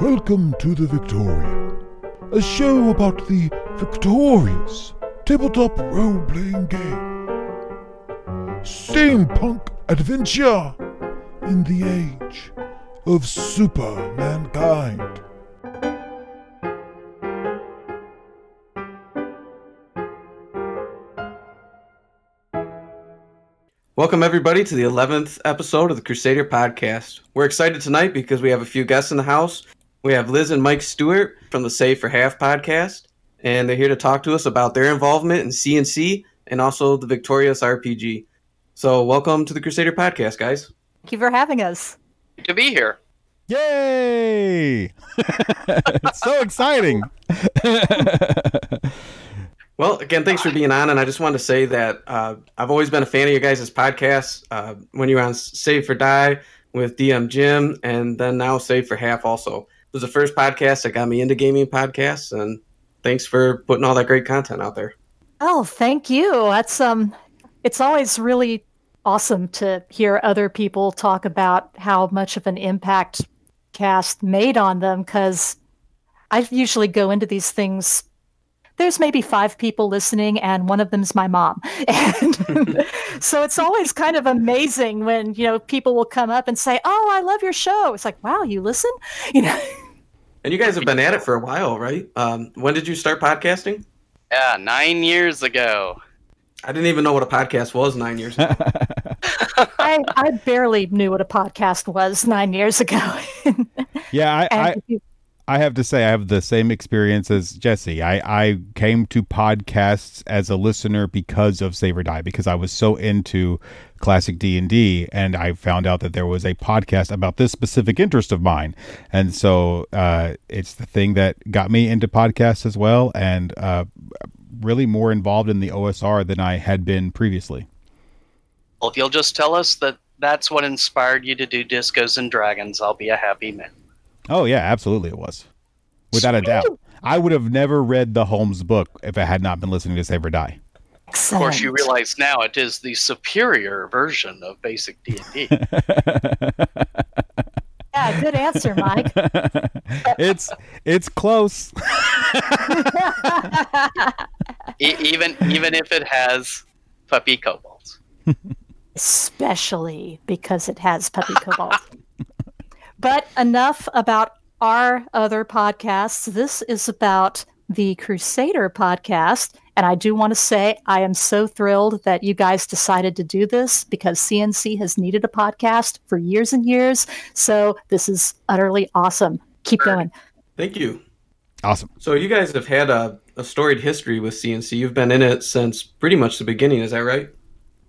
Welcome to the Victorian, a show about the victorious tabletop role playing game. Steampunk adventure in the age of super mankind. Welcome, everybody, to the 11th episode of the Crusader Podcast. We're excited tonight because we have a few guests in the house. We have Liz and Mike Stewart from the Save for Half podcast, and they're here to talk to us about their involvement in CNC and also the Victorious RPG. So, welcome to the Crusader Podcast, guys. Thank you for having us. to be here. Yay! it's so exciting. Well, again, thanks for being on. And I just wanted to say that uh, I've always been a fan of your guys' podcasts. Uh, when you were on Save for Die with DM Jim, and then now Save for Half also. Was the first podcast that got me into gaming podcasts. And thanks for putting all that great content out there. Oh, thank you. That's um it's always really awesome to hear other people talk about how much of an impact cast made on them cuz I usually go into these things there's maybe five people listening and one of them's my mom and so it's always kind of amazing when you know people will come up and say oh i love your show it's like wow you listen you know And you guys have been at it for a while, right? Um, when did you start podcasting? Yeah, nine years ago. I didn't even know what a podcast was nine years ago. I, I barely knew what a podcast was nine years ago. yeah, I, I, you- I have to say I have the same experience as Jesse. I, I came to podcasts as a listener because of Save or Die because I was so into classic D&D and I found out that there was a podcast about this specific interest of mine. And so uh, it's the thing that got me into podcasts as well and uh, really more involved in the OSR than I had been previously. Well, if you'll just tell us that that's what inspired you to do Discos and Dragons, I'll be a happy man. Oh yeah, absolutely it was. Without a doubt. I would have never read the Holmes book if I had not been listening to Save or Die. Of course, you realize now it is the superior version of basic D&D. Yeah, good answer, Mike. it's it's close. e- even even if it has puppy kobolds. Especially because it has puppy kobolds. But enough about our other podcasts. This is about the Crusader podcast. And I do want to say I am so thrilled that you guys decided to do this because CNC has needed a podcast for years and years. So this is utterly awesome. Keep going. Thank you. Awesome. So, you guys have had a, a storied history with CNC. You've been in it since pretty much the beginning, is that right?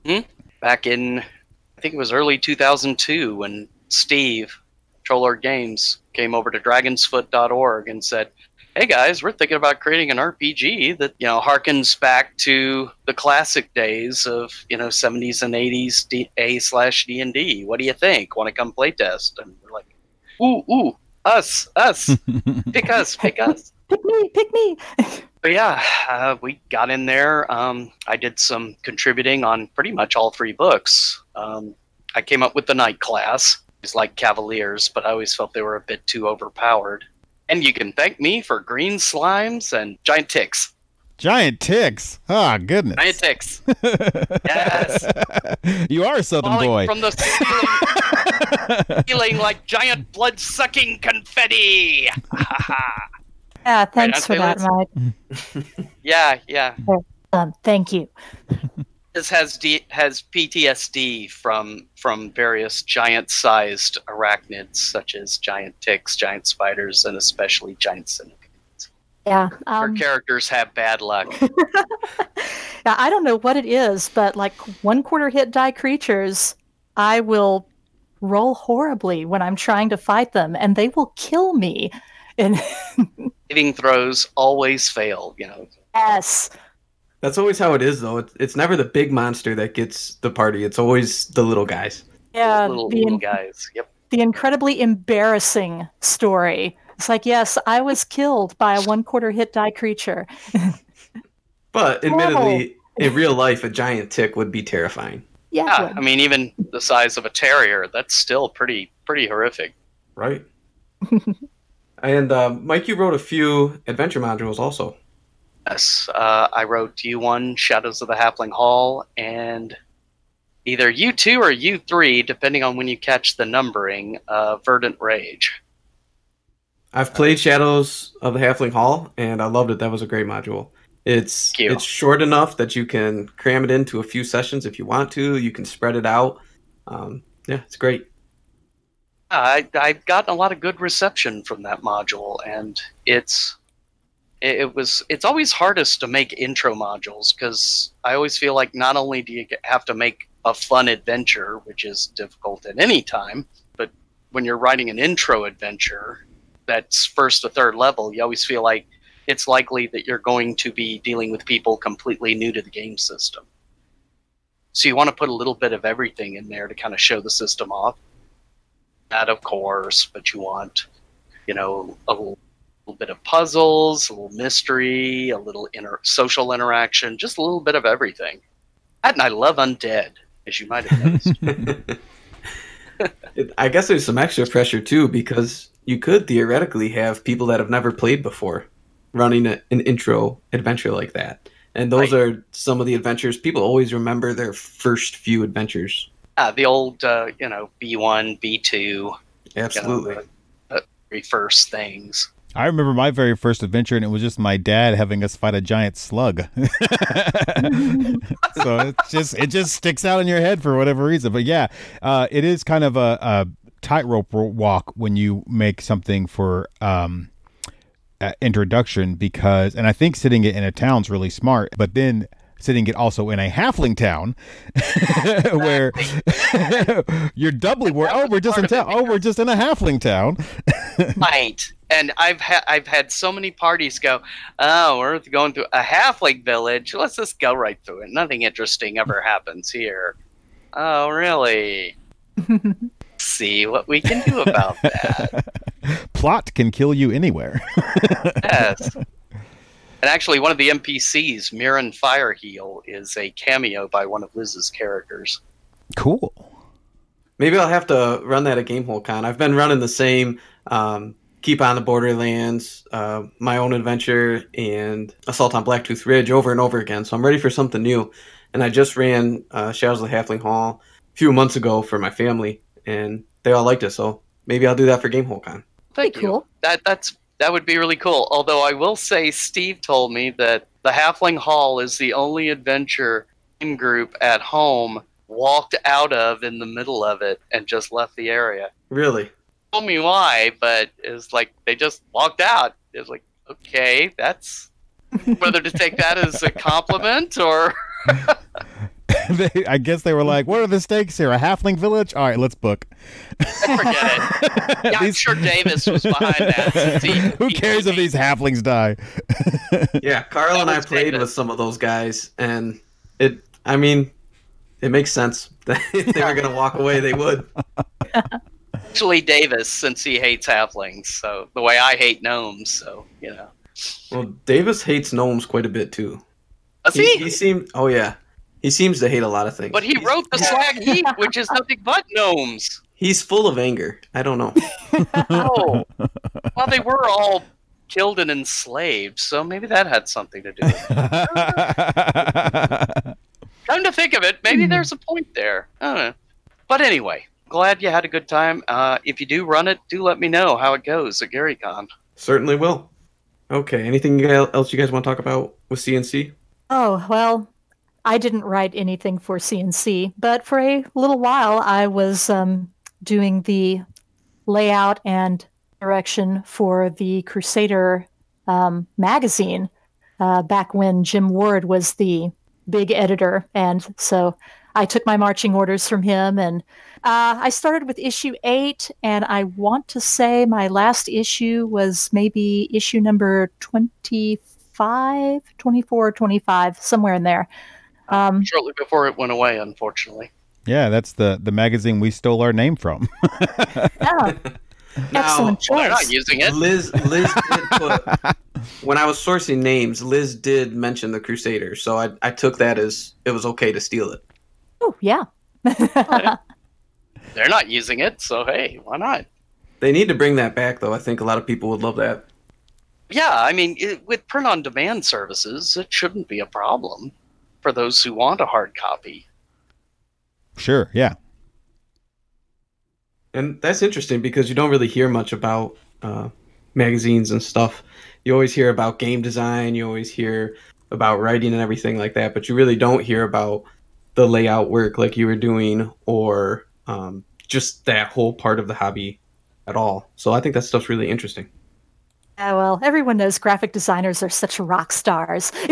Hmm? Back in, I think it was early 2002 when Steve, Troll Lord Games, came over to dragonsfoot.org and said, hey guys, we're thinking about creating an RPG that, you know, harkens back to the classic days of, you know, 70s and 80s D- A slash D&D. What do you think? Want to come play test? And we're like, ooh, ooh, us, us, pick us, pick us. Pick me, pick me. But yeah, uh, we got in there. Um, I did some contributing on pretty much all three books. Um, I came up with the knight class. It's like Cavaliers, but I always felt they were a bit too overpowered. And you can thank me for green slimes and giant ticks. Giant ticks. Ah, goodness. Giant ticks. Yes. you are a Southern Falling boy. from the ceiling, feeling like giant blood sucking confetti. Yeah, thanks for that, Mike. yeah, yeah. Um, thank you. This has D- has PTSD from from various giant-sized arachnids, such as giant ticks, giant spiders, and especially giant centipedes. Yeah. Our Um, characters have bad luck. Now, I don't know what it is, but like one quarter hit die creatures, I will roll horribly when I'm trying to fight them, and they will kill me. And hitting throws always fail. You know, yes, That's always how it is, though. It's, it's never the big monster that gets the party, it's always the little guys. yeah, little, the, little guys. Yep. the incredibly embarrassing story. It's like, yes, I was killed by a one quarter hit die creature. But admittedly, in real life, a giant tick would be terrifying, Yeah, Yeah, I mean, even the size of a terrier, that's still pretty pretty horrific. right? And uh, Mike, you wrote a few adventure modules also. Yes, uh, I wrote U1, Shadows of the Halfling Hall, and either U2 or U3, depending on when you catch the numbering, uh, Verdant Rage. I've played Shadows of the Halfling Hall, and I loved it. That was a great module. It's it's short enough that you can cram it into a few sessions if you want to. You can spread it out. Um, yeah, it's great. I, I've gotten a lot of good reception from that module, and it's it, it was it's always hardest to make intro modules because I always feel like not only do you have to make a fun adventure, which is difficult at any time, but when you're writing an intro adventure that's first to third level, you always feel like it's likely that you're going to be dealing with people completely new to the game system. So you want to put a little bit of everything in there to kind of show the system off that, of course, but you want, you know, a little, little bit of puzzles, a little mystery, a little inter- social interaction, just a little bit of everything. And I love undead, as you might have noticed. I guess there's some extra pressure too because you could theoretically have people that have never played before running a, an intro adventure like that. And those Right. are some of the adventures people always remember their first few adventures. ah, the old, uh, you know, B1, B2, Absolutely. you know, the, the very first things. I remember my very first adventure, and it was just my dad having us fight a giant slug. so it just it just sticks out in your head for whatever reason. But yeah, uh, it is kind of a, a tightrope walk when you make something for um, uh, introduction because, and I think sitting it in a town's really smart. But then sitting it also in a halfling town where you're doubly where oh we're just in town oh we're just in a halfling town right. And I've had I've had so many parties go, oh, we're going to a halfling village. Let's just go right through it. Nothing interesting ever happens here. Oh, really? See what we can do about that. plot can kill you anywhere yes. And actually, one of the NPCs, Mirren Fireheel, is a cameo by one of Liz's characters. cool Maybe I'll have to run that at Gamehole Con. I've been running the same um, Keep on the Borderlands, uh, My Own Adventure, and Assault on Blacktooth Ridge over and over again. So I'm ready for something new. And I just ran uh, Shadows of the Halfling Hall a few months ago for my family, and they all liked it. So maybe I'll do that for Gamehole Con. Thank Pretty you. cool. That that's that would be really cool. Although I will say, Steve told me that the Halfling Hall is the only adventure group at home walked out of in the middle of it and just left the area. Really? Told me why, but it's like they just walked out. It's like okay, that's whether to take that as a compliment or they, I guess they were like, "What are the stakes here? A halfling village? All right, let's book." forget it. Yeah, I'm sure Davis was behind that. he- Who he- cares if he- these halflings die? Yeah, Carl and I played David. with some of those guys, and it, I mean, it makes sense if they were going to walk away, they would. Actually, Davis, since he hates halflings, so the way I hate gnomes, so you know. Well, Davis hates gnomes quite a bit too. Does He, he? he seemed. Oh yeah, he seems to hate a lot of things. But he He's- wrote the Slag Heap, which is nothing but gnomes. He's full of anger. I don't know. Oh, well, they were all killed and enslaved, so maybe that had something to do. with it. Come to think of it, maybe there's a point there. I don't know. But anyway, glad you had a good time. Uh, if you do run it, do let me know how it goes at GaryCon. Certainly will. Okay. Anything else you guys want to talk about with CNC? Oh, well, I didn't write anything for CNC, but for a little while I was um, doing the layout and direction for the Crusader um, magazine uh, back when Jim Ward was the big editor. And so I took my marching orders from him and uh, I started with issue eight, and I want to say my last issue was maybe issue number 25, 24, 25, somewhere in there. Um, Shortly before it went away, unfortunately. yeah, that's the the magazine we stole our name from. yeah, excellent Well, not choice. using it. Liz, Liz did put. When I was sourcing names, Liz did mention the Crusaders, so I, I took that as it was okay to steal it. Oh, yeah. They're not using it, so hey, why not? They need to bring that back, though. I think a lot of people would love that. Yeah, I mean, it, with print on demand services, it shouldn't be a problem for those who want a hard copy. Sure, yeah. And that's interesting because you don't really hear much about uh, magazines and stuff. You always hear about game design, you always hear about writing and everything like that, but you really don't hear about the layout work like you were doing or um, just that whole part of the hobby at all. So I think that stuff's really interesting. Yeah, well, everyone knows graphic designers are such rock stars.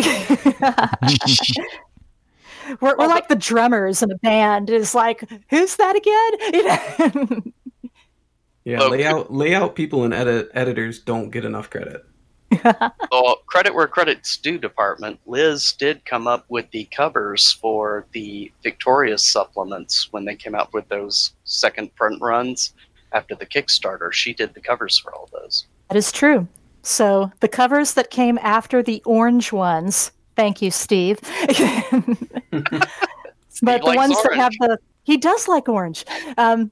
we're, we're like the drummers in a band. Is like, who's that again? yeah, layout layout people and edit editors don't get enough credit. Well, credit where credit's due, department. Liz did come up with the covers for the Victorious supplements when they came out with those second print runs after the Kickstarter. She did the covers for all those. That is true. So the covers that came after the orange ones, thank you, Steve. but the likes ones that have the he does like orange. Um,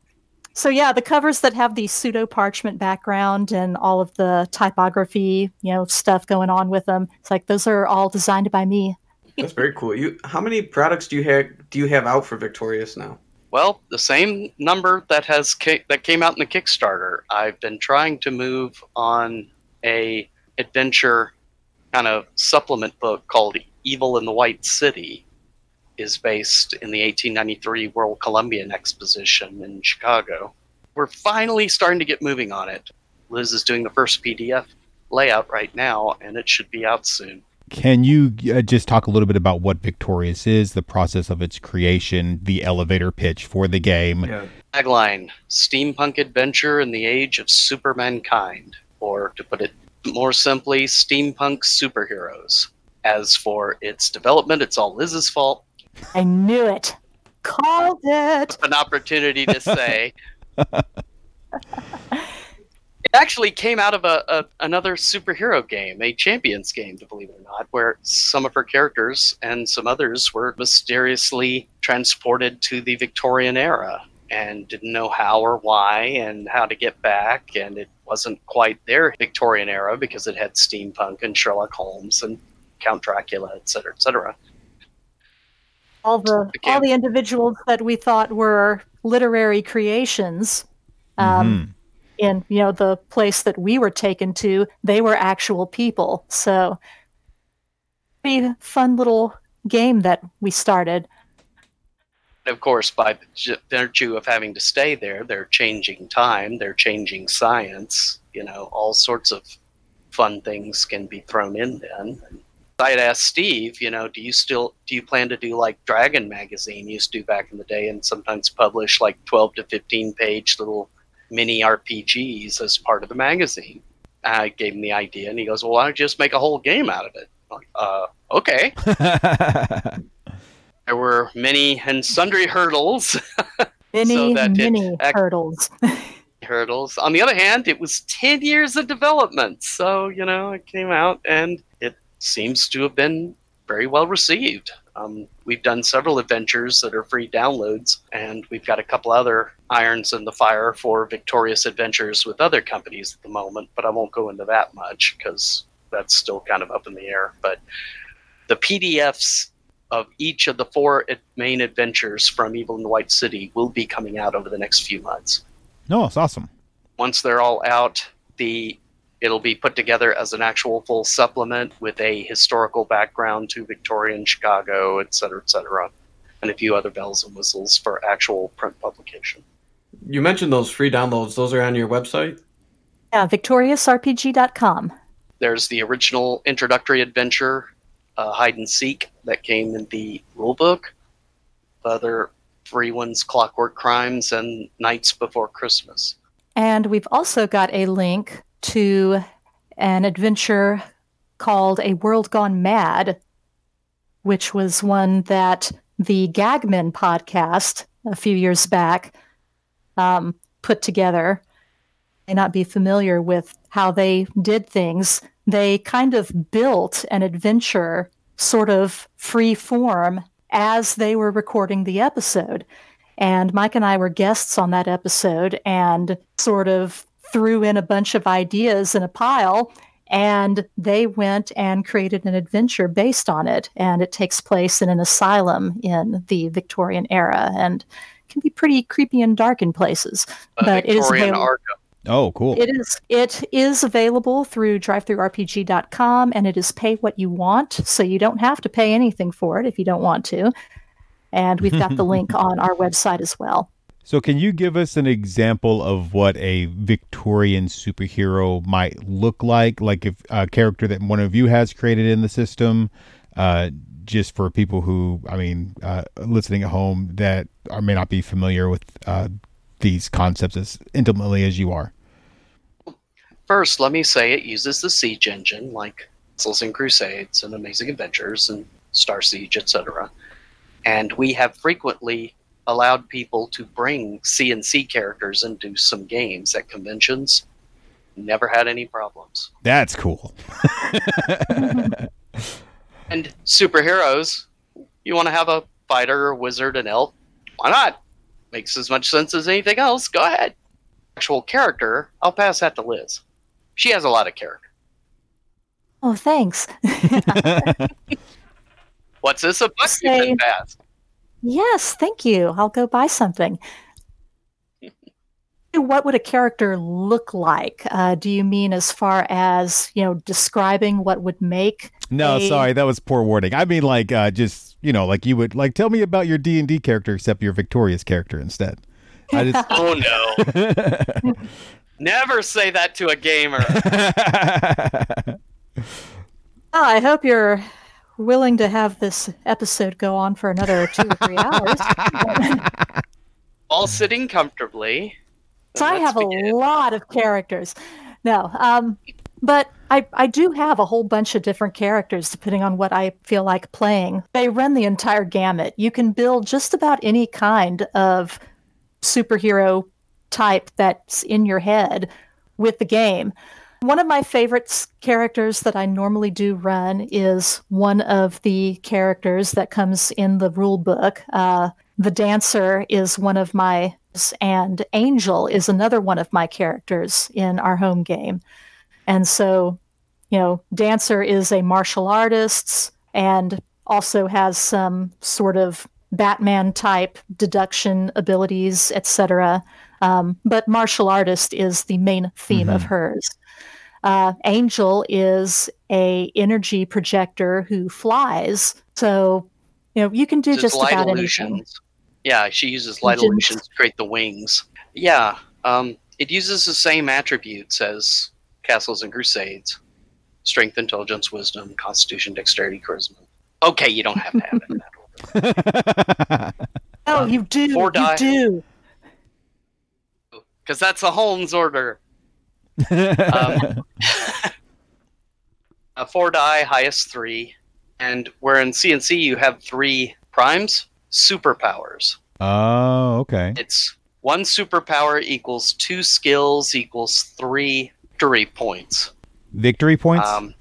so yeah, the covers that have the pseudo parchment background and all of the typography, you know, stuff going on with them. It's like those are all designed by me. That's very cool. You how many products do you have do you have out for Victorious now? Well, the same number that has ki- that came out in the Kickstarter. I've been trying to move on a adventure kind of supplement book called Evil in the White City. Is based in the 1893 World Columbian Exposition in Chicago. We're finally starting to get moving on it. Liz is doing the first PDF layout right now, and it should be out soon. Can you uh, just talk a little bit about what Victorious is, the process of its creation, the elevator pitch for the game? Yeah. Tagline Steampunk Adventure in the Age of Supermankind, or to put it more simply, Steampunk Superheroes. As for its development, it's all Liz's fault. I knew it. Called it. An opportunity to say. it actually came out of a, a another superhero game, a Champions game, to believe it or not, where some of her characters and some others were mysteriously transported to the Victorian era and didn't know how or why and how to get back. And it wasn't quite their Victorian era because it had steampunk and Sherlock Holmes and Count Dracula, et cetera, et cetera. All the Okay. all the individuals that we thought were literary creations. Um, Mhm. In you know the place that we were taken to they were actual people so pretty fun little game that we started of course, by virtue of having to stay there, they're changing time, they're changing science. You know, all sorts of fun things can be thrown in then. I had asked Steve, you know, do you still do you plan to do like Dragon magazine used to do back in the day, and sometimes publish like twelve to fifteen page little mini RPGs as part of the magazine? I gave him the idea, and he goes, "Well, why don't you just make a whole game out of it?" I'm like, uh, okay. There were many and sundry hurdles. many that many act- hurdles hurdles. On the other hand, it was 10 years of development. So, you know, it came out and it seems to have been very well received. Um, we've done several adventures that are free downloads, and we've got a couple other irons in the fire for victorious adventures with other companies at the moment, but I won't go into that much because that's still kind of up in the air. But the PDFs of each of the four main adventures from Evil in the White City will be coming out over the next few months no, it's awesome. once they're all out, the it'll be put together as an actual full supplement with a historical background to Victorian Chicago, et cetera, et cetera, and a few other bells and whistles for actual print publication. You mentioned those free downloads. Those are on your website. yeah victoriousrpg.com There's the original introductory adventure, uh, Hide and Seek, that came in the rulebook. The other free ones, Clockwork Crimes and Nights Before Christmas. and we've also got a link to an adventure called a world gone mad which was one that the gagman podcast a few years back um, put together may not be familiar with how they did things. They kind of built an adventure sort of free form as they were recording the episode. And Mike and I were guests on that episode and sort of threw in a bunch of ideas in a pile and they went and created an adventure based on it and it takes place in an asylum in the victorian era and can be pretty creepy and dark in places A but it is Victorian available. Oh, cool. It is it is available through drivethrurpg.com and it is pay what you want, so you don't have to pay anything for it if you don't want to. And we've got the link on our website as well. So, can you give us an example of what a Victorian superhero might look like? Like, if a character that one of you has created in the system, uh, just for people who, I mean, uh, listening at home that are, may not be familiar with uh, these concepts as intimately as you are. First, let me say it uses the Siege engine, like Castles and Crusades and Amazing Adventures and Star Siege, etc. And we have frequently allowed people to bring CNC characters and do some games at conventions. Never had any problems. That's cool. And superheroes, you want to have a fighter, a wizard, an elf? Why not? Makes as much sense as anything else. Go ahead. Actual character, I'll pass that to Liz. She has a lot of character. Oh, thanks. What's this a book you Say- pass? Yes, thank you. I'll go buy something. What would a character look like? Uh, do you mean as far as you know, describing what would make? No, a- sorry, that was poor wording. I mean, like, uh, just you know, like you would like tell me about your D and D character, except your Victorious character instead. I just. Oh no. Never say that to a gamer. Oh, I hope you're willing to have this episode go on for another two or three hours. All sitting comfortably. So I have a lot of characters. No, um, but I, I do have a whole bunch of different characters depending on what I feel like playing. They run the entire gamut. You can build just about any kind of superhero type that's in your head with the game. One of my favorite characters that I normally do run is one of the characters that comes in the rule book. Uh, the dancer is one of my, and Angel is another one of my characters in our home game. And so, you know, Dancer is a martial artist and also has some sort of Batman type deduction abilities, etc. Um, but martial artist is the main theme of Mhm. hers. Uh, Angel is a energy projector who flies, so you know you can do Just just light about anything. Yeah, she uses light Illusions. illusions to create the wings. Yeah, um, it uses the same attributes as Castles and Crusades: strength, intelligence, wisdom, constitution, dexterity, charisma. Okay, you don't have to have it. in that order. Oh, Uh, you do, you die. do. because that's a Holmes order. Um, a four die, highest three, and where in CNC you have three primes, superpowers. oh, okay. It's one superpower equals two skills equals three victory points. Victory points. Um,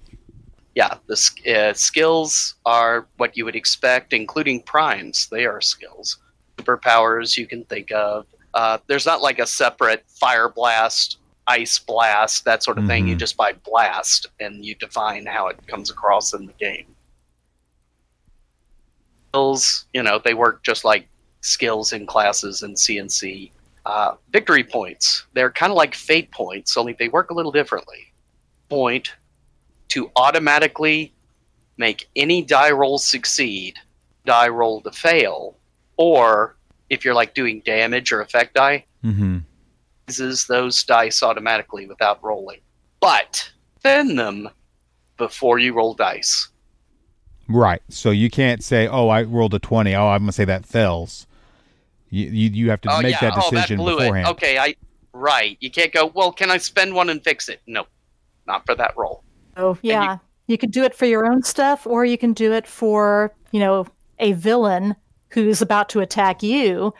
yeah, the uh, skills are what you would expect, including primes. They are skills. Superpowers you can think of. Uh, there's not like a separate fire blast, ice blast, that sort of thing. You Mhm. just buy blast and you define how it comes across in the game. Skills, you know, they work just like skills in classes in CNC. Uh, victory points, they're kind of like fate points, only they work a little differently. Point to automatically make any die roll succeed, die roll to fail, or if you're like doing damage or effect die, mm-hmm. Uses those dice automatically without rolling. But spend them before you roll dice. Right. So you can't say, "Oh, I rolled a 20. Oh, I'm gonna say that fails." You you, you have to oh make yeah, that oh that decision blew beforehand. it. Okay, I right. You can't go. Well, can I spend one and fix it? No, not for that roll. Oh, so you- yeah, you could do it for your own stuff, or you can do it for you know a villain who's about to attack you.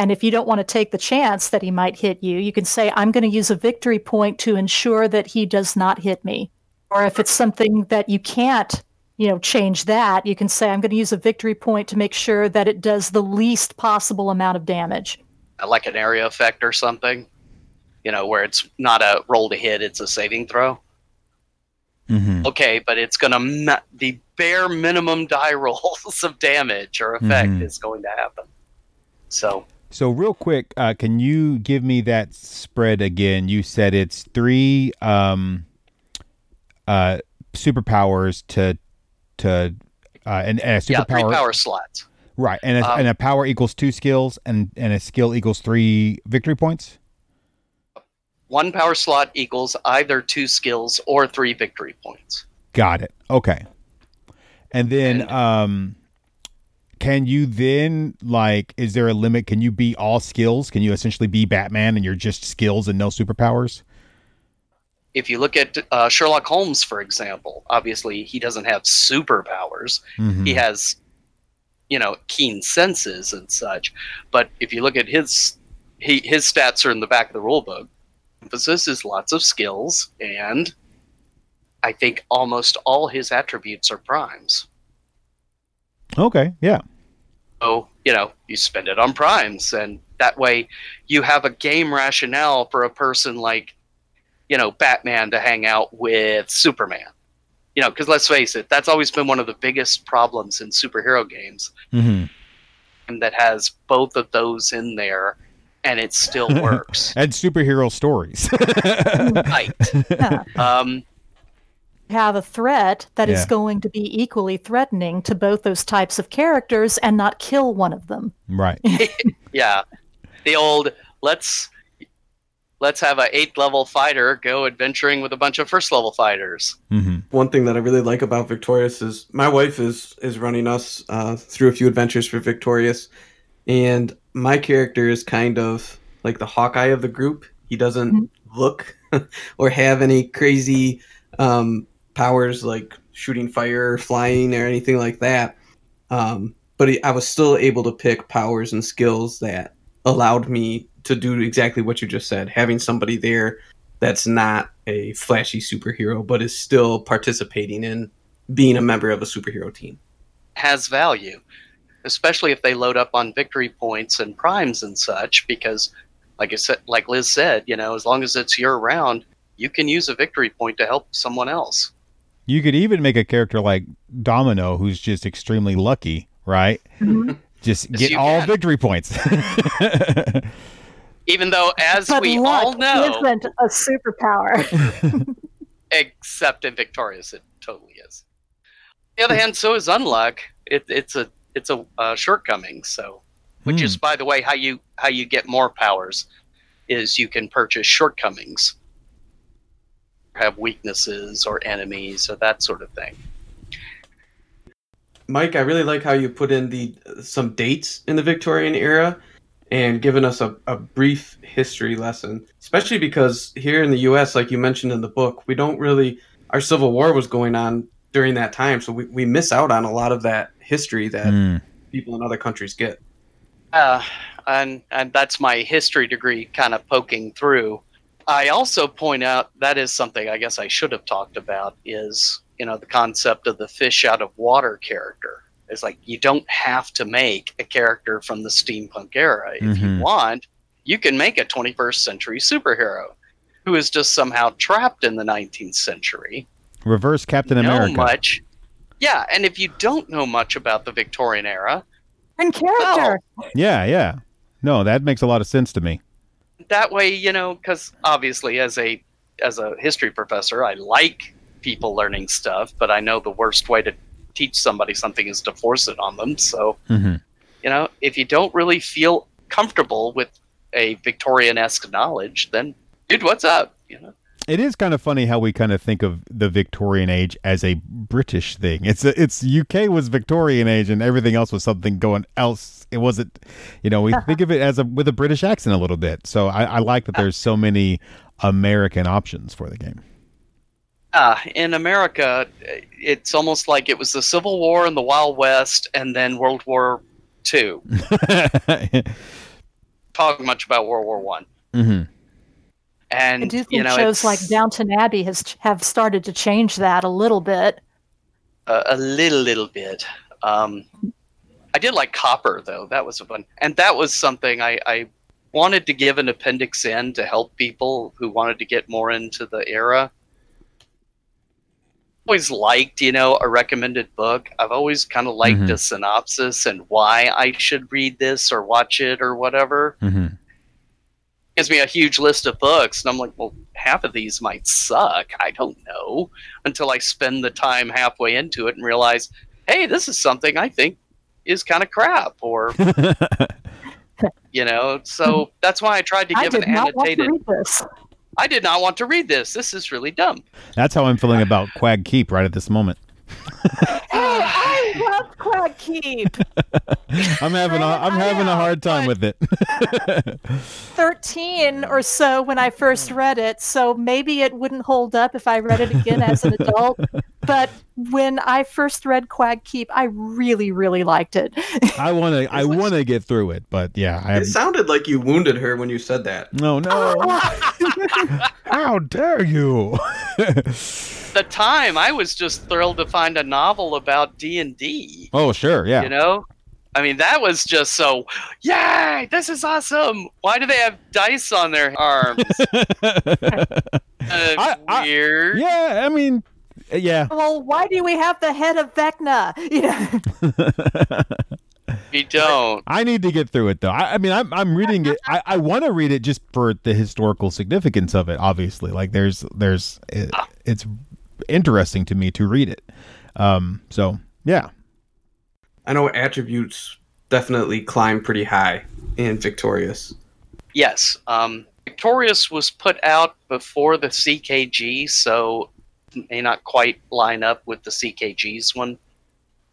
And if you don't want to take the chance that he might hit you, you can say, "I'm going to use a victory point to ensure that he does not hit me." Or if it's something that you can't, you know, change that, you can say, "I'm going to use a victory point to make sure that it does the least possible amount of damage." Like an area effect or something. you know, where it's not a roll to hit, it's a saving throw. hmm Okay, but it's going to ma- the bare minimum die rolls of damage or effect Mhm. is going to happen. So So real quick, uh, can you give me that spread again? You said it's three um, uh, superpowers to to uh, and, and a yeah, three power slots. right, and a, Um, and a power equals two skills, and and a skill equals three victory points. One power slot equals either two skills or three victory points. Got it. Okay. And then And- um can you then like is there a limit can you be all skills? Can you essentially be Batman and you're just skills and no superpowers? If you look at uh, Sherlock Holmes, for example, obviously he doesn't have superpowers. Mhm. He has, you know, keen senses and such. But if you look at his, he his stats are in the back of the rule book. Emphasis is lots of skills, and I think almost all his attributes are primes. Okay, yeah. So, you know, you spend it on primes, and that way you have a game rationale for a person like, you know, Batman to hang out with Superman. You know, because let's face it, that's always been one of the biggest problems in superhero games, hmm and that has both of those in there, and it still works. And superhero stories. right. Yeah. Um, have a threat that is Yeah. going to be equally threatening to both those types of characters and not kill one of them. right. yeah, the old let's let's have a eighth level fighter go adventuring with a bunch of first level fighters. hmm One thing that I really like about Victorious is my wife is is running us uh, through a few adventures for Victorious, and my character is kind of like the Hawkeye of the group. He doesn't Mhm. look or have any crazy um, powers like shooting fire flying or anything like that. Um, but I was still able to pick powers and skills that allowed me to do exactly what you just said. Having somebody there that's not a flashy superhero, but is still participating in being a member of a superhero team. has value, especially if they load up on victory points and primes and such. Because, like I said, like Liz said, you know, as long as it's year round, you can use a victory point to help someone else. You could even make a character like Domino who's just extremely lucky, right? Just Yes, get all can. victory points. Even though, as but we luck all know, isn't a superpower. except in Victorious, it totally is. On the other hand, so is unluck. It, it's a it's a uh, shortcoming. So, which is, by the way, how you how you get more powers is you can purchase shortcomings, have weaknesses or enemies or that sort of thing. Mike, I really like how you put in the some dates in the Victorian era and given us a, a brief history lesson, especially because here in the US, like you mentioned in the book, we don't really our Civil War was going on during that time, so we, we miss out on a lot of that history that Mm. people in other countries get. Uh, and and that's my history degree kind of poking through. I also point out that is something I guess I should have talked about is you know the concept of the fish out of water character. It's like you don't have to make a character from the steampunk era. If Mhm. you want, you can make a 21st century superhero who is just somehow trapped in the 19th century Reverse Captain know America. much. Yeah, and if you don't know much about the Victorian era, and character. Yeah, yeah. No, that makes a lot of sense to me. That way, you know, because obviously, as a as a history professor, I like people learning stuff, but I know the worst way to teach somebody something is to force it on them. So, hmm you know, if you don't really feel comfortable with a Victorian esque knowledge, then dude, what's up? You know, It is kind of funny how we kind of think of the Victorian age as a British thing. It's a, it's UK was Victorian age and everything else was something going else. It wasn't, you know, we think of it as a with a British accent a little bit. So I, I like that there's so many American options for the game. uh, in America, it's almost like it was the Civil War and the Wild West, and then World War Two. Talk much about World War One, hmm and I do think you know, shows like Downton Abbey has have started to change that a little bit. a, a little little bit um i did like copper though that was a fun and that was something i i wanted to give an appendix in to help people who wanted to get more into the era. Always liked, you know, a recommended book. I've always kind of liked Mhm. a synopsis and why I should read this or watch it or whatever. hmm Gives me a huge list of books, and I'm like, well, half of these might suck. I don't know until I spend the time halfway into it and realize, hey, this is something I think is kind of crap, or you know. So that's why I tried to I give did an not want to annotated. read this. I did not want to read this. This is really dumb. That's how I'm feeling about Quag Keep right at this moment. Hey, I love Quag Keep. I'm having a I'm having a hard time with it. 13 or so when I first read it, so maybe it wouldn't hold up if I read it again as an adult. But when I first read Quag Keep, I really, really liked it. I want to I want to get through it, but yeah, I It sounded like you wounded her when you said that. no no. How dare you? The time I was just thrilled to find a novel about D and D. oh sure, yeah. You know, I mean that was just so. Yay! This is awesome. Why do they have dice on their arms? Uh, I- I- weird. yeah, I mean, yeah. well, why do we have the head of Vecna? You know, We don't. I need to get through it though. I, I mean, I'm I'm reading it. I, I want to read it just for the historical significance of it. Obviously, like there's there's it, it's interesting to me to read it. Um. So yeah. I know attributes definitely climb pretty high in Victorious. Yes. Um, Victorious was put out before the CKG, so it may not quite line up with the CKG's one.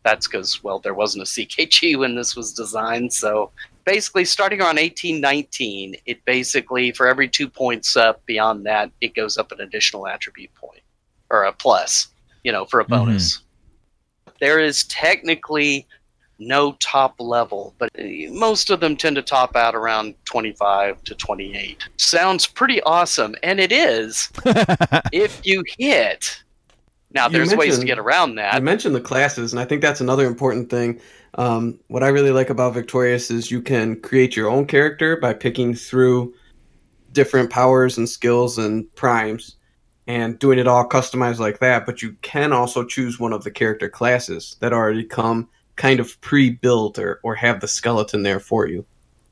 That's because, well, there wasn't a CKG when this was designed. So basically, starting around 1819, it basically, for every two points up beyond that, it goes up an additional attribute point or a plus, you know, for a bonus. There is technically no top level, but most of them tend to top out around 25 to 28. Sounds pretty awesome, and it is if you hit. Now, You there's ways to get around that. I mentioned the classes, and I think that's another important thing. Um, what I really like about Victorious is you can create your own character by picking through different powers and skills and primes and doing it all customized like that. But you can also choose one of the character classes that already come kind of pre built or, or have the skeleton there for you.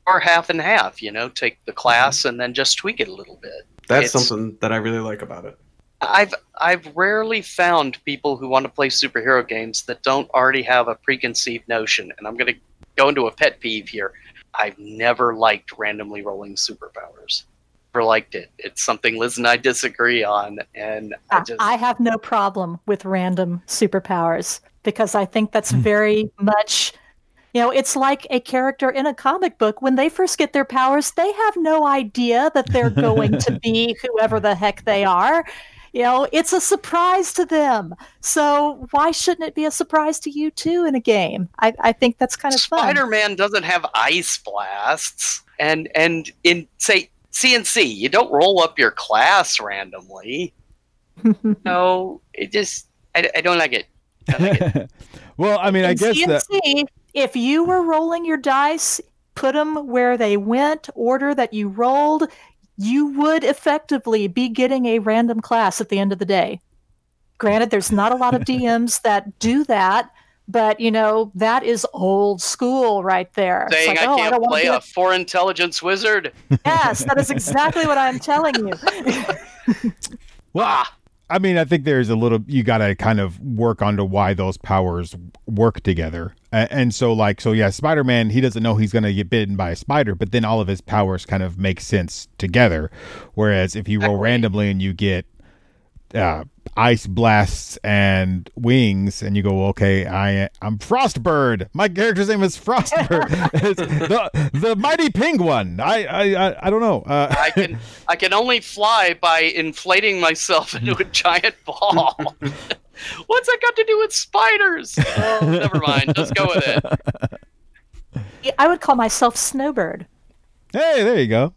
Or half and half, you know, take the class mm-hmm. and then just tweak it a little bit. That's It's- something that I really like about it. I've I've rarely found people who want to play superhero games that don't already have a preconceived notion. And I'm going to go into a pet peeve here. I've never liked randomly rolling superpowers. Never liked it. It's something Liz and I disagree on, and I I, just I have no problem with random superpowers because I think that's hmm. very much, you know, it's like a character in a comic book. When they first get their powers, they have no idea that they're going to be whoever the heck they are. You know, it's a surprise to them. So why shouldn't it be a surprise to you too in a game? I, I think that's kind of fun. Spider-Man doesn't have ice blasts, and and in say CNC, you don't roll up your class randomly. no, it just I, I don't like it. I don't like it. well, I mean, I In guess that if you were rolling your dice, put them where they went, order that you rolled, you would effectively be getting a random class at the end of the day. Granted, there's not a lot of DMs that do that, but you know that is old school right there. It's Saying like, I oh, can't don't wanna play a four intelligence wizard. Yes, that is exactly what I'm telling you. well, I mean, I think there's a little you got to kind of work onto why those powers work together. A- And so like so yeah, Spider-Man, he doesn't know he's going to get bitten by a spider, but then all of his powers kind of make sense together. Whereas if you roll randomly and you get uh, ice blasts and wings, and you go, okay, I I'm Frostbird. My character's name is Frostbird. It's the the mighty penguin. I I I, I don't know. Uh, I can I can only fly by inflating myself into a giant ball. What's that got to do with spiders? Oh, never mind. Just go with it. I would call myself Snowbird. hey, there you go.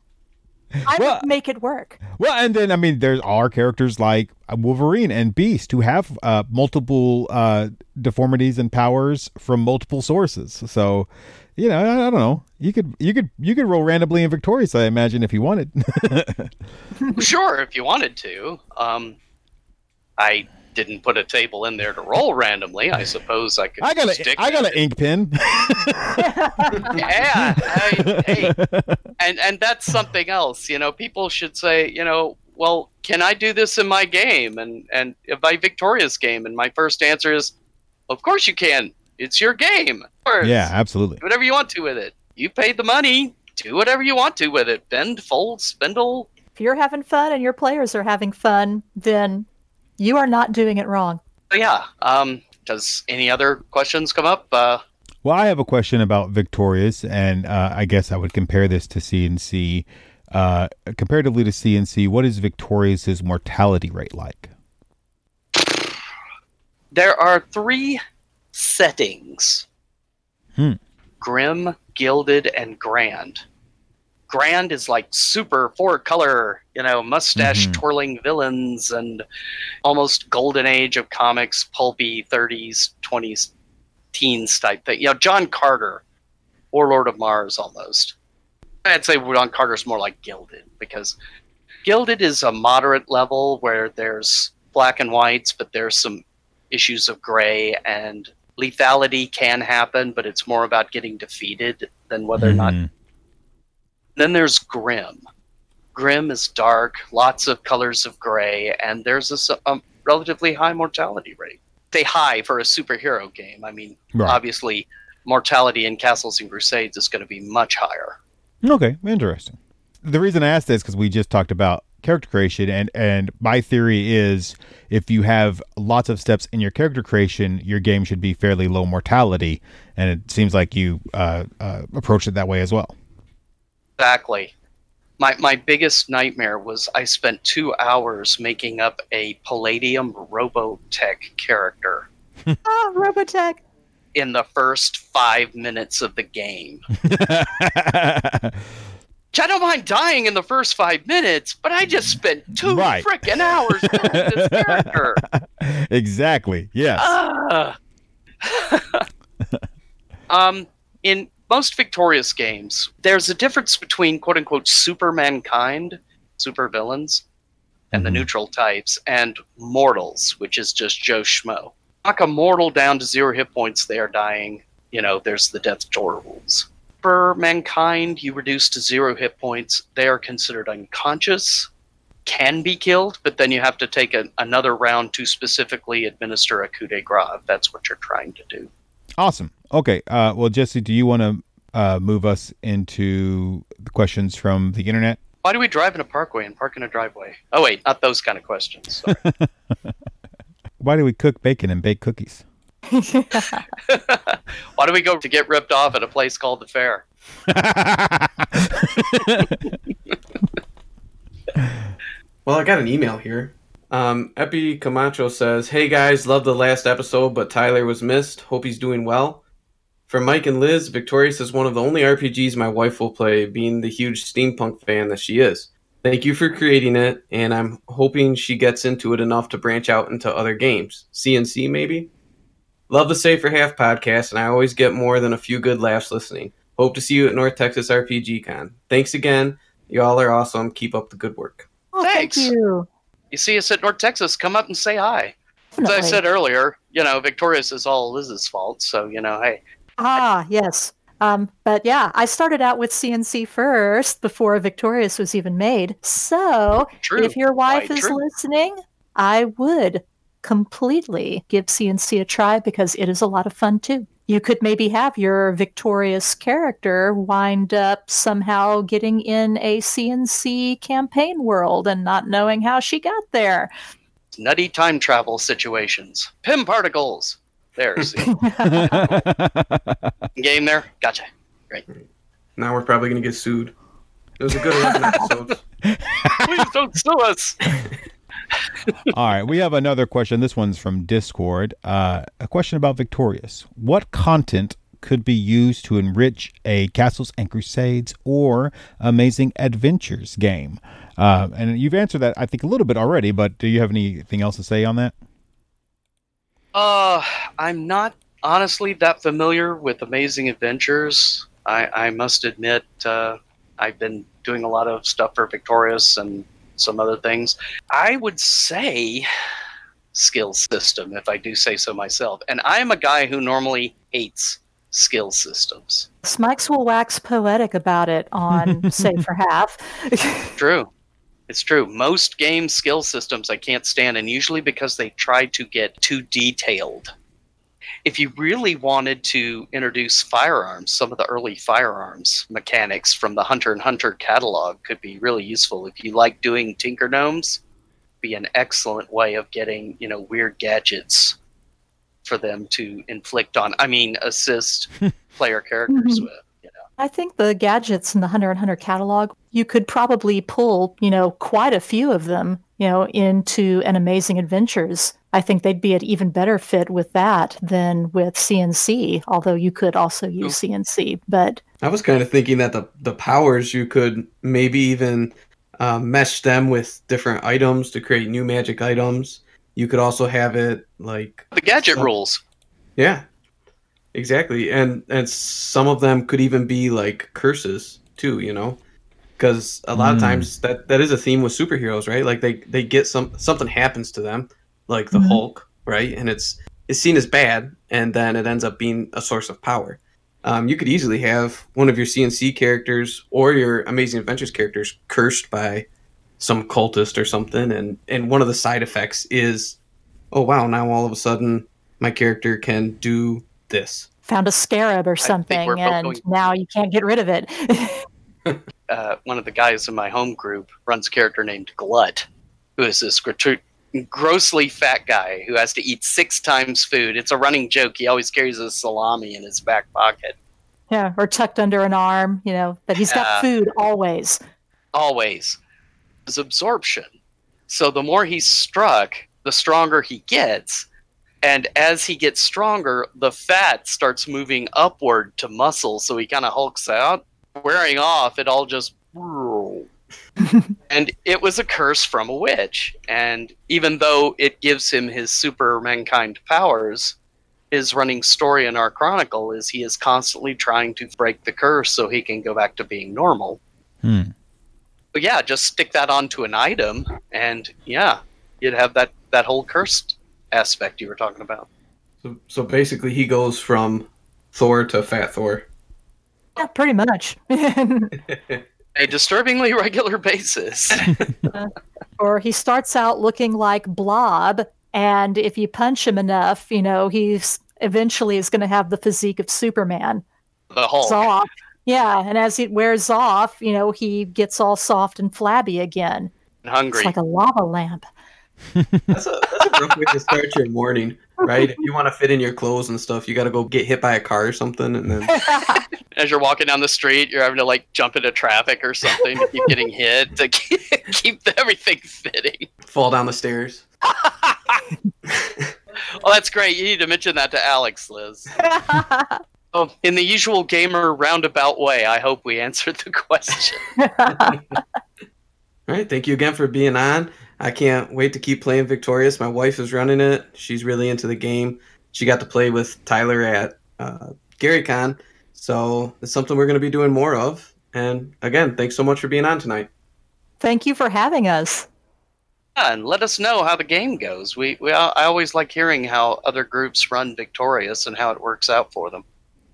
I Well- would make it work. Well, and then I mean, there are characters like Wolverine and Beast who have uh, multiple uh, deformities and powers from multiple sources. So, you know, I, I don't know. You could you could you could roll randomly in Victorious, I imagine, if you wanted. sure, if you wanted to. Um, I didn't put a table in there to roll randomly. I suppose I could. I got a stick I got an ink pen. yeah, I, hey, and and that's something else. You know, people should say, you know, well, can I do this in my game and and in my victorious game? And my first answer is, of course you can. It's your game. Yeah, absolutely. Do whatever you want to with it. You paid the money. Do whatever you want to with it. Bend, fold, spindle. If you're having fun and your players are having fun, then you are not doing it wrong. So yeah. Um, does any other questions come up? Uh, Well, I have a question about Victorious, and uh, I guess I would compare this to CNC. Uh, comparatively to CNC, what is Victorious's mortality rate like? there are three settings Hmm. grim gilded and grand grand is like super four color you know mustache Mhm. twirling villains and almost golden age of comics pulpy 30s 20s teens type thing you know john carter warlord of mars almost i'd say john carter's more like gilded because gilded is a moderate level where there's black and whites but there's some issues of gray and lethality can happen, but it's more about getting defeated than whether or not. Then there's grim. Grim is dark, lots of colors of gray, and there's a relatively high mortality rate. Say high for a superhero game. I mean, Right. obviously, mortality in Castles and Crusades is going to be much higher. Okay, interesting. The reason I asked this because we just talked about character creation, and and my theory is if you have lots of steps in your character creation, your game should be fairly low mortality, and it seems like you uh, uh, approach it that way as well. Exactly. My, my biggest nightmare was I spent two hours making up a Palladium Robotech character. Ah, Robotech. in the first five minutes of the game. Which I don't mind dying in the first five minutes, but I just spent two Right. frickin' hours doing this character. exactly. Yes. Ah. um, in most victorious games, there's a difference between quote unquote super mankind, super villains, and the Mhm. neutral types, and mortals, which is just Joe Schmo. Knock a mortal down to zero hit points, they are dying. You know, there's the death door rules. For mankind, you reduce to zero hit points, they are considered unconscious, can be killed, but then you have to take a, another round to specifically administer a coup de grace. That's what you're trying to do. Awesome. Okay. Uh, well, Jesse, do you want to uh, move us into the questions from the internet? Why do we drive in a parkway and park in a driveway? Oh wait, not those kind of questions. Why do we cook bacon and bake cookies? Why do we go to get ripped off at a place called the fair? Well, I got an email here. Um, Epi Camacho says, "Hey guys, love the last episode, but Tyler was missed. Hope he's doing well." For Mike and Liz, Victorious is one of the only RPGs my wife will play, being the huge steampunk fan that she is. Thank you for creating it, and I'm hoping she gets into it enough to branch out into other games. CNC, maybe? Love the Save for Half podcast, and I always get more than a few good laughs listening. Hope to see you at North Texas RPG Con. Thanks again. Y'all are awesome. Keep up the good work. Oh, Thanks. thank you. You see us at North Texas, come up and say hi. As I said earlier, you know, Victorious is all Liz's fault, so you know, hey, Ah, yes. Um, but yeah, I started out with CNC first before Victorious was even made. So true. if your wife Quite is true. listening, I would completely give CNC a try because it is a lot of fun too. You could maybe have your victorious character wind up somehow getting in a CNC campaign world and not knowing how she got there. nutty time travel situations. Pym particles. There, see. Game there? Gotcha. Great. Now we're probably going to get sued. It was a good 11 episodes. Please don't sue us. All right, we have another question. This one's from Discord. Uh, a question about Victorious. What content could be used to enrich a Castles and Crusades or Amazing Adventures game? Uh, and you've answered that, I think, a little bit already, but do you have anything else to say on that? Uh, I'm not honestly that familiar with Amazing Adventures. I, I must admit, uh, I've been doing a lot of stuff for Victorious and some other things. I would say skill system, if I do say so myself. And I am a guy who normally hates skill systems. Smikes will wax poetic about it on Save for Half. True. It's true. Most game skill systems I can't stand, and usually because they try to get too detailed. If you really wanted to introduce firearms, some of the early firearms mechanics from the Hunter and Hunter catalog could be really useful. If you like doing Tinker Gnomes, be an excellent way of getting, you know, weird gadgets for them to inflict on. I mean, assist player characters Mhm. with. You know, I think the gadgets in the Hunter and Hunter catalog, you could probably pull, you know, quite a few of them, you know, into an Amazing Adventures. I think they'd be an even better fit with that than with CNC, although you could also use CNC. But I was kind of thinking that the the powers you could maybe even um, mesh them with different items to create new magic items. You could also have it like the gadget So- rules. yeah, exactly, and and some of them could even be like curses too. You know, because a lot of Mm. times that that is a theme with superheroes, right? Like they they get some something happens to them, like the Mhm. Hulk, right? And it's it's seen as bad, and then it ends up being a source of power. Um, you could easily have one of your CNC characters or your Amazing Adventures characters cursed by some cultist or something, and and one of the side effects is, oh wow, now all of a sudden my character can do this. found a scarab or something, and going- now you can't get rid of it. uh, one of the guys in my home group runs a character named Glut, who is this gratu- grossly fat guy who has to eat six times food. It's a running joke. He always carries a salami in his back pocket, yeah, or tucked under an arm, you know, but he's got Yeah. food always. always. His absorption. So the more he's struck, the stronger he gets. And as he gets stronger, the fat starts moving upward to muscle, so he kind of hulks out. Wearing off, it all just. and it was a curse from a witch. And even though it gives him his super mankind powers, his running story in our chronicle is he is constantly trying to break the curse so he can go back to being normal. Hmm. But yeah, just stick that onto an item, and yeah, you'd have that that whole cursed aspect you were talking about. So so basically, he goes from Thor to Fat Thor. Yeah, pretty much. A disturbingly regular basis. or he starts out looking like Blob, and if you punch him enough, you know, he's eventually is going to have the physique of Superman. the Hulk. Soft. Yeah, and as it wears off, you know, he gets all soft and flabby again. and hungry. It's like a lava lamp. That's a that's a rough way to start your morning, right? If you want to fit in your clothes and stuff, you got to go get hit by a car or something, and then As you're walking down the street, you're having to like jump into traffic or something to keep getting hit to keep, keep everything fitting. fall down the stairs. Oh, that's great. You need to mention that to Alex, Liz. Oh, in the usual gamer roundabout way, I hope we answered the question. All right, thank you again for being on. I can't wait to keep playing Victorious. My wife is running it. She's really into the game. She got to play with Tyler at uh, GaryCon, so it's something we're going to be doing more of. And again, thanks so much for being on tonight. Thank you for having us. Yeah, and let us know how the game goes. We, we I always like hearing how other groups run Victorious and how it works out for them.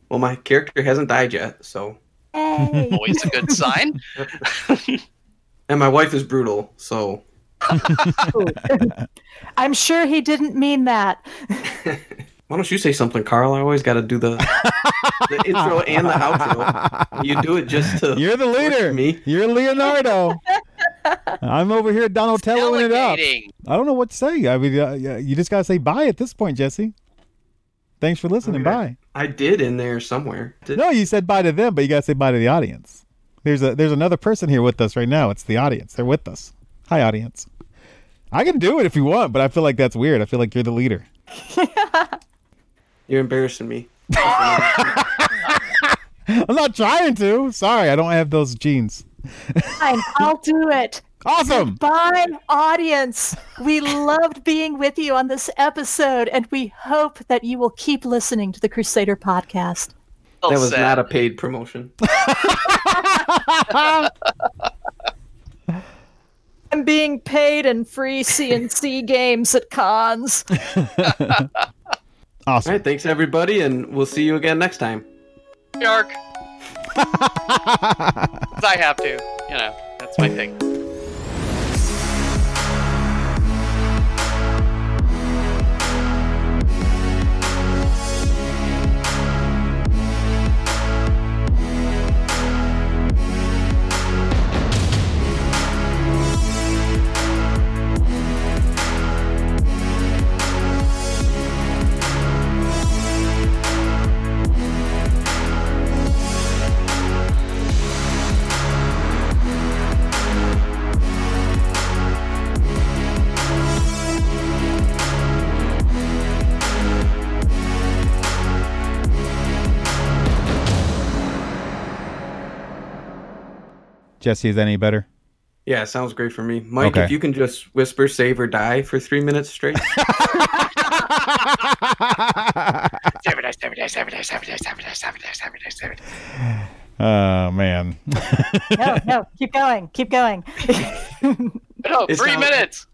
Well, my character hasn't died yet, so Always a good sign. and my wife is brutal, so I'm sure he didn't mean that. why don't you say something, Carl? I always got to do the the intro and the outro. You do it just to You're the leader. me. You're Leonardo. I'm over here Donatelloing it up. I don't know what to say. I mean, uh, you just gotta say bye at this point, Jesse. Thanks for listening. Okay. Bye. I did in there somewhere. Did- No, you said bye to them, but you gotta say bye to the audience. There's a there's another person here with us right now. It's the audience. They're with us. Hi, audience. I can do it if you want, but I feel like that's weird. I feel like you're the leader. You're embarrassing me. I'm not trying to. Sorry, I don't have those genes. Fine, I'll do it. Awesome. Bye, audience. We loved being with you on this episode, and we hope that you will keep listening to the Crusader podcast. That was said. not a paid promotion. I'm being paid in free CNC games at cons. All Awesome. right, thanks everybody, and we'll see you again next time. Yark. I have to. You know, that's my thing. Jesse, is that any better? Yeah, sounds great for me. Mike, Okay. if you can just whisper save or die for three minutes straight. Oh man. No, no, keep going, keep going. No, three sounds- minutes.